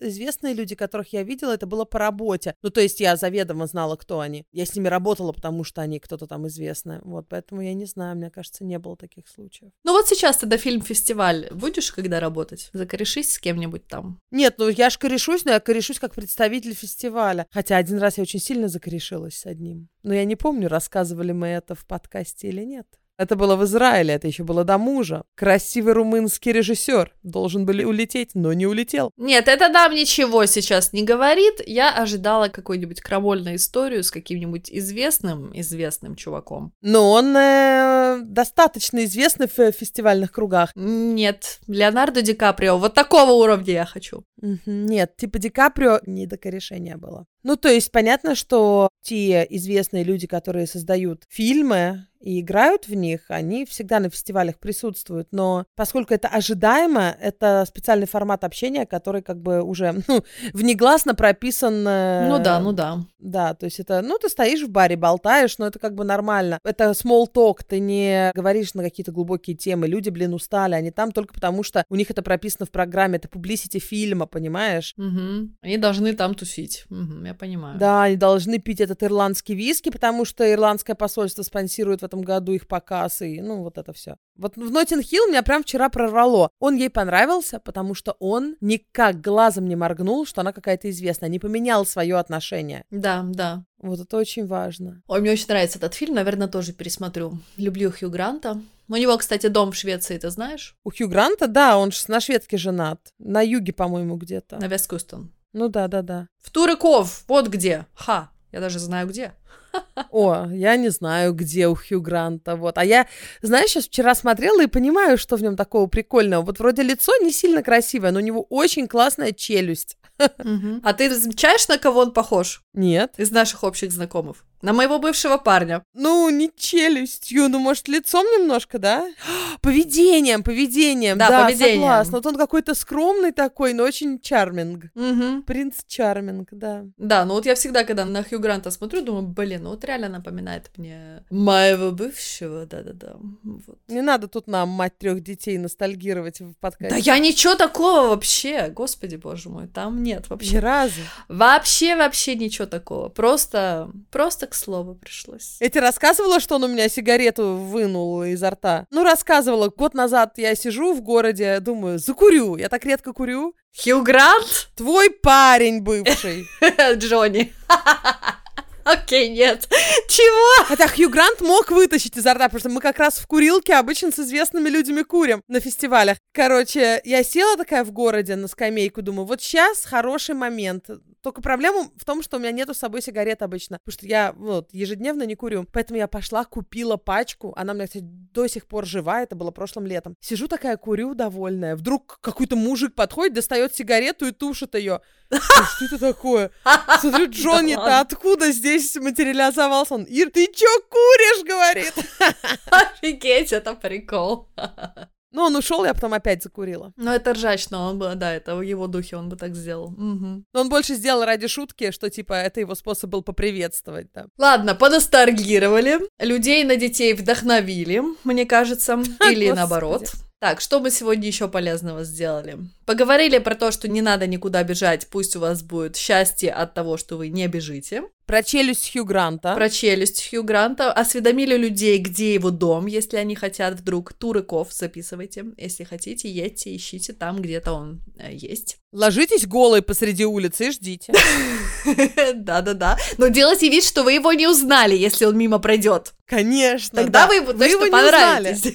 известные люди, которых я видела, это было по работе. Ну, то есть я заведомо знала, кто они. Я с ними работала, потому что они кто-то там известный. Вот, поэтому я не знаю, мне кажется, не было таких случаев. Ну вот сейчас тогда фильм-фестиваль. Будешь когда работать? Закорешись с кем-нибудь там? Нет, ну я ж корешусь, но я корешусь как представитель фестиваля. Хотя один раз я очень сильно закорешилась с одним. Но я не помню, рассказывали мы это в подкасте или нет. Это было в Израиле, это еще было до мужа. Красивый румынский режиссер. Должен был улететь, но не улетел. Нет, это нам ничего сейчас не говорит. Я ожидала какую-нибудь крамольную историю с каким-нибудь известным, известным чуваком. Но он э, достаточно известный в фестивальных кругах. Нет, Леонардо Ди Каприо. Вот такого уровня я хочу. Нет, типа Ди Каприо не до корешения было. Ну, то есть понятно, что те известные люди, которые создают фильмы, и играют в них, они всегда на фестивалях присутствуют. Но поскольку это ожидаемо, это специальный формат общения, который как бы уже ну, внегласно прописан. Э, ну да, ну да. Да, то есть это, ну, ты стоишь в баре, болтаешь, но это как бы нормально. Это small talk, ты не говоришь на какие-то глубокие темы. Люди, блин, устали, они там только потому, что у них это прописано в программе, это publicity фильма, понимаешь? Угу. Они должны там тусить, угу, я понимаю. Да, они должны пить этот ирландский виски, потому что ирландское посольство спонсирует в этом году их показ, и, ну, вот это все. Вот в Нотинг Хилл меня прям вчера прорвало. Он ей понравился, потому что он никак глазом не моргнул, что она какая-то известная, не поменял свое отношение. Да, да. Вот это очень важно. Ой, мне очень нравится этот фильм, наверное, тоже пересмотрю. Люблю Хью Гранта. У него, кстати, дом в Швеции, ты знаешь? У Хью Гранта, да, он на шведке женат. На юге, по-моему, где-то. На Весткустон. Ну да, да, да. В Турыков, вот где. Ха, я даже знаю где. О, я не знаю, где у Хью Гранта, вот. А я, знаешь, сейчас вчера смотрела и понимаю, что в нем такого прикольного. Вот вроде лицо не сильно красивое, но у него очень классная челюсть. А ты замечаешь, на кого он похож? Нет. Из наших общих знакомых. На моего бывшего парня. Ну, не челюстью, ну, может, лицом немножко, да? Поведением, поведением. Да, да поведением. согласна. Вот он какой-то скромный такой, но очень чарминг. Угу. Принц чарминг, да. Да, ну вот я всегда, когда на Хью Гранта смотрю, думаю, блин, ну вот реально напоминает мне моего бывшего, да-да-да. Вот. Не надо тут нам, мать трех детей, ностальгировать в подкасте. Да я ничего такого вообще, господи боже мой, там нет вообще. Ни разу. Вообще, вообще ничего такого. Просто, просто к слову пришлось. Я тебе рассказывала, что он у меня сигарету вынул изо рта? Ну, рассказывала. Год назад я сижу в городе, думаю, закурю. Я так редко курю. Хью Грант? Твой парень бывший. Джонни. Окей, нет. Чего? Хотя Хью Грант мог вытащить изо рта, потому что мы как раз в курилке обычно с известными людьми курим на фестивалях. Короче, я села такая в городе на скамейку, думаю, вот сейчас хороший момент. Только проблема в том, что у меня нету с собой сигарет обычно, потому что я вот ежедневно не курю. Поэтому я пошла, купила пачку. Она у меня, кстати, до сих пор жива, это было прошлым летом. Сижу такая, курю довольная. Вдруг какой-то мужик подходит, достает сигарету и тушит ее. Что это такое? Смотрю, Джонни, ты откуда здесь материализовался? Он, Ир, ты чё куришь, говорит. Офигеть, это прикол. Ну, он ушел, я потом опять закурила. Ну, это ржачно, он бы, да, это в его духе он бы так сделал. Угу. Но он больше сделал ради шутки, что, типа, это его способ был поприветствовать, да. Ладно, поностальгировали, людей на детей вдохновили, мне кажется, или наоборот. Так, что мы сегодня еще полезного сделали? Поговорили про то, что не надо никуда бежать, пусть у вас будет счастье от того, что вы не бежите. Про челюсть Хью Гранта. Про челюсть Хью Гранта. Осведомили людей, где его дом, если они хотят вдруг. Турыков записывайте. Если хотите, едьте, ищите там, где-то он э, есть. Ложитесь голой посреди улицы и ждите. Да-да-да. Но делайте вид, что вы его не узнали, если он мимо пройдет. Конечно. Тогда да. вы ему точно его не узнали. понравитесь.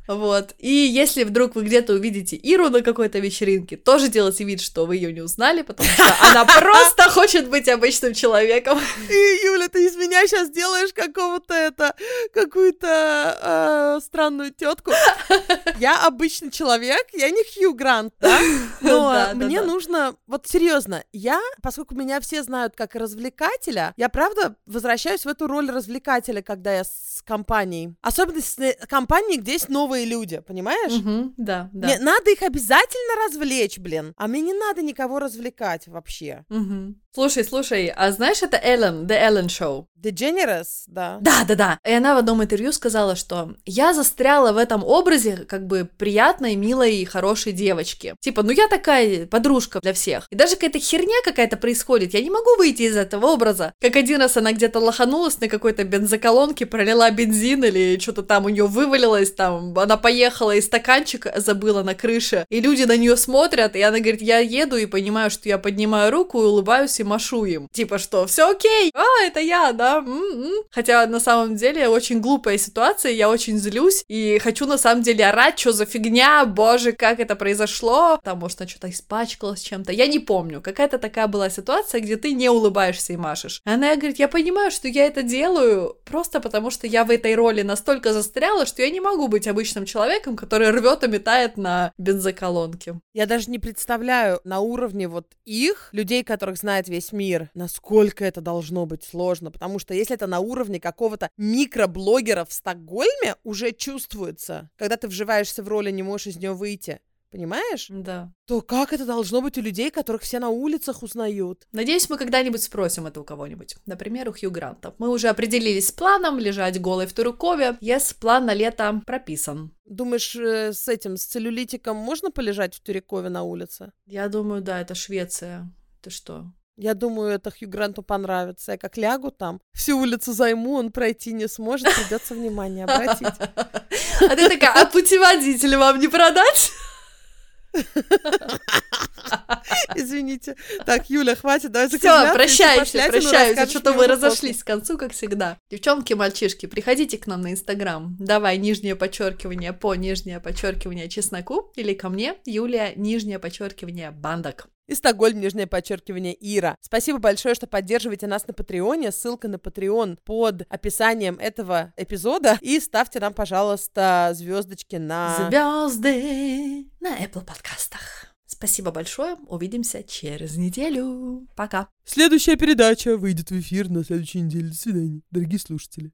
Вот. И если вдруг вы где-то увидите Иру на какой-то вечеринке, тоже делайте вид, что вы ее не узнали, потому что она просто хочет быть обычным человеком. И, Юля, ты из меня сейчас делаешь какого-то это, какую-то э, странную тетку. Я обычный человек, я не Хью Грант, да? Но Да, мне да. нужно, вот серьезно, я, поскольку меня все знают как развлекателя, я правда возвращаюсь в эту роль развлекателя, когда я с компанией. Особенно с компанией, где есть новые люди, понимаешь? Мгм, Да, Мне да. надо их обязательно развлечь, блин. А мне не надо никого развлекать вообще. Мгм. Слушай, слушай, а знаешь, это Эллен, The Ellen Show? DeGeneres, да. Да, да, да. И она в одном интервью сказала, что я застряла в этом образе как бы приятной, милой и хорошей девочки. Типа, ну я такая подружка для всех. И даже какая-то херня какая-то происходит, я не могу выйти из этого образа. Как один раз она где-то лоханулась на какой-то бензоколонке, пролила бензин или что-то там у нее вывалилось, там она поехала и стаканчик забыла на крыше, и люди на нее смотрят, и она говорит, я еду и понимаю, что я поднимаю руку и улыбаюсь и машу им. Типа, что все окей, а, это я, да. м-м». Хотя на самом деле очень глупая ситуация, я очень злюсь и хочу на самом деле орать, что за фигня, боже, как это произошло. Там, может, она что-то испачкалась чем-то, я не помню. Какая-то такая была ситуация, где ты не улыбаешься и машешь. Она говорит, я понимаю, что я это делаю просто потому, что я в этой роли настолько застряла, что я не могу быть обычным человеком, который рвет и метает на бензоколонке. Я даже не представляю на уровне вот их, людей, которых знает весь мир, насколько это должно быть сложно. Потому что если это на уровне какого-то микроблогера в Стокгольме, уже чувствуется, когда ты вживаешься в роль и не можешь из нее выйти. Понимаешь? Да. То как это должно быть у людей, которых все на улицах узнают? Надеюсь, мы когда-нибудь спросим это у кого-нибудь. Например, у Хью Гранта. Мы уже определились с планом лежать голой в Турукове. Yes, план на лето прописан. Думаешь, э, с этим, с целлюлитиком можно полежать в Тюрикове на улице? Я думаю, да, это Швеция. Ты что? Я думаю, это Хью Гранту понравится. Я как лягу там, всю улицу займу, он пройти не сможет, придется внимание обратить. А ты такая, а путеводитель вам не продать? Извините. Так, Юля, хватит, давай Все, закругляться, прощаемся, пошлятину прощаемся. расскажешь Что-то мы разошлись к концу, как всегда. Девчонки, мальчишки, приходите к нам на Инстаграм. Давай нижнее подчеркивание по нижнее подчеркивание чесноку или ко мне, Юлия, нижнее подчеркивание бандок. И Стокгольм, нижнее подчеркивание, Ира. Спасибо большое, что поддерживаете нас на Патреоне. Ссылка на Patreon под описанием этого эпизода. И ставьте нам, пожалуйста, звездочки на... Звезды на Apple подкастах. Спасибо большое. Увидимся через неделю. Пока. Следующая передача выйдет в эфир на следующей неделе. До свидания, дорогие слушатели.